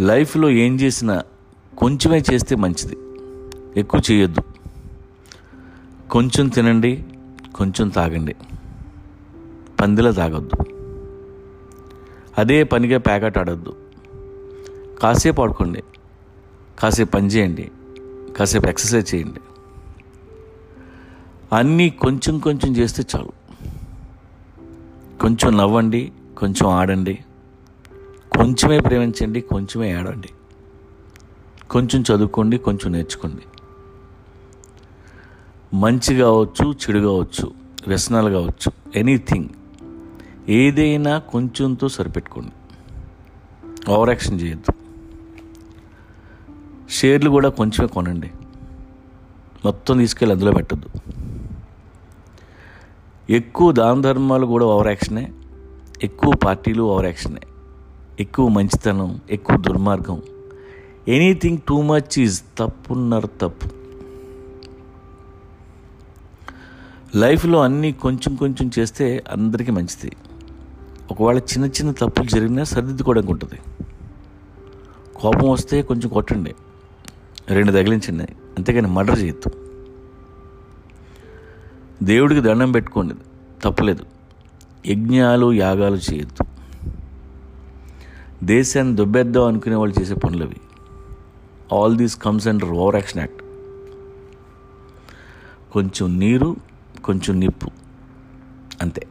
లైఫ్లో ఏం చేసినా కొంచెమే చేస్తే మంచిది. ఎక్కువ చేయొద్దు. కొంచెం తినండి కొంచెం తాగండి. పందిలా తాగొద్దు. అదే పనిగా ప్యాకెట్ ఆడొద్దు. కాసేపు ఆడుకోండి. కాసేపు పని చేయండి. కాసేపు ఎక్సర్సైజ్ చేయండి. అన్నీ కొంచెం కొంచెం చేస్తే చాలు. కొంచెం నవ్వండి కొంచెం ఆడండి. కొంచెమే ప్రేమించండి కొంచెమే ఆడండి కొంచెం చదువుకోండి కొంచెం నేర్చుకోండి. మంచి కావచ్చు చెడు కావచ్చు వ్యసనాలు కావచ్చు ఎనీథింగ్. ఏదైనా కొంచెంతో సరిపెట్టుకోండి. ఓవర్ యాక్షన్ చేయొద్దు. షేర్లు కూడా కొంచెమే కొనండి. మొత్తం తీసుకెళ్ళి అందులో పెట్టద్దు. ఎక్కువ దాన ధర్మాలు కూడా ఓవర్ యాక్షనే ఎక్కువ పార్టీలు ఓవర్ యాక్షనే. ఎక్కువ మంచితనం ఎక్కువ దుర్మార్గం. ఎనీథింగ్ టూ మచ్ ఈజ్ తప్పున్నారు తప్పు. లైఫ్లో అన్నీ కొంచెం కొంచెం చేస్తే అందరికీ మంచిది. ఒకవేళ చిన్న చిన్న తప్పులు జరిగినా సర్దిద్దుకోవడానికి ఉంటుంది. కోపం వస్తే కొంచెం కొట్టండి. రెండు తగిలించండి. అంతేగాని మర్డర్ చేయొద్దు. దేవుడికి దండం పెట్టుకోండి. తప్పలేదు. యజ్ఞాలు యాగాలు చేయొద్దు. దేశాన్ని దుబ్బేద్దాం అనుకునే వాళ్ళు చేసే పనులు అవి. All these comes under over action act కొంచెం నీరు కొంచెం నిప్పు. అంతే.